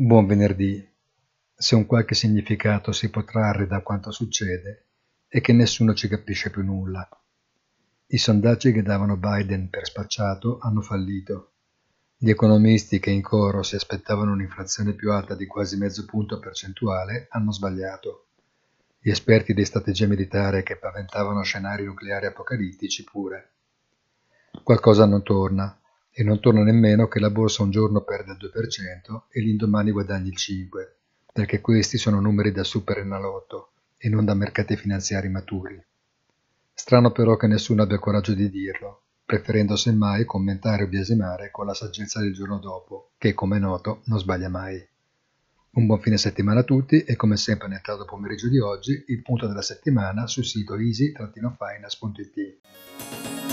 Buon venerdì. Se un qualche significato si può trarre da quanto succede, è che nessuno ci capisce più nulla. I sondaggi che davano Biden per spacciato hanno fallito. Gli economisti che in coro si aspettavano un'inflazione più alta di quasi mezzo punto percentuale hanno sbagliato. Gli esperti di strategia militare che paventavano scenari nucleari apocalittici pure. Qualcosa non torna e non torna nemmeno che la borsa un giorno perde il 2% e l'indomani guadagni il 5%, perché questi sono numeri da super enalotto e non da mercati finanziari maturi. Strano però che nessuno abbia coraggio di dirlo, preferendo semmai commentare o biasimare con la saggezza del giorno dopo, che come noto non sbaglia mai. Un buon fine settimana a tutti e come sempre nel tardo pomeriggio di oggi il punto della settimana sul sito easy-finance.it.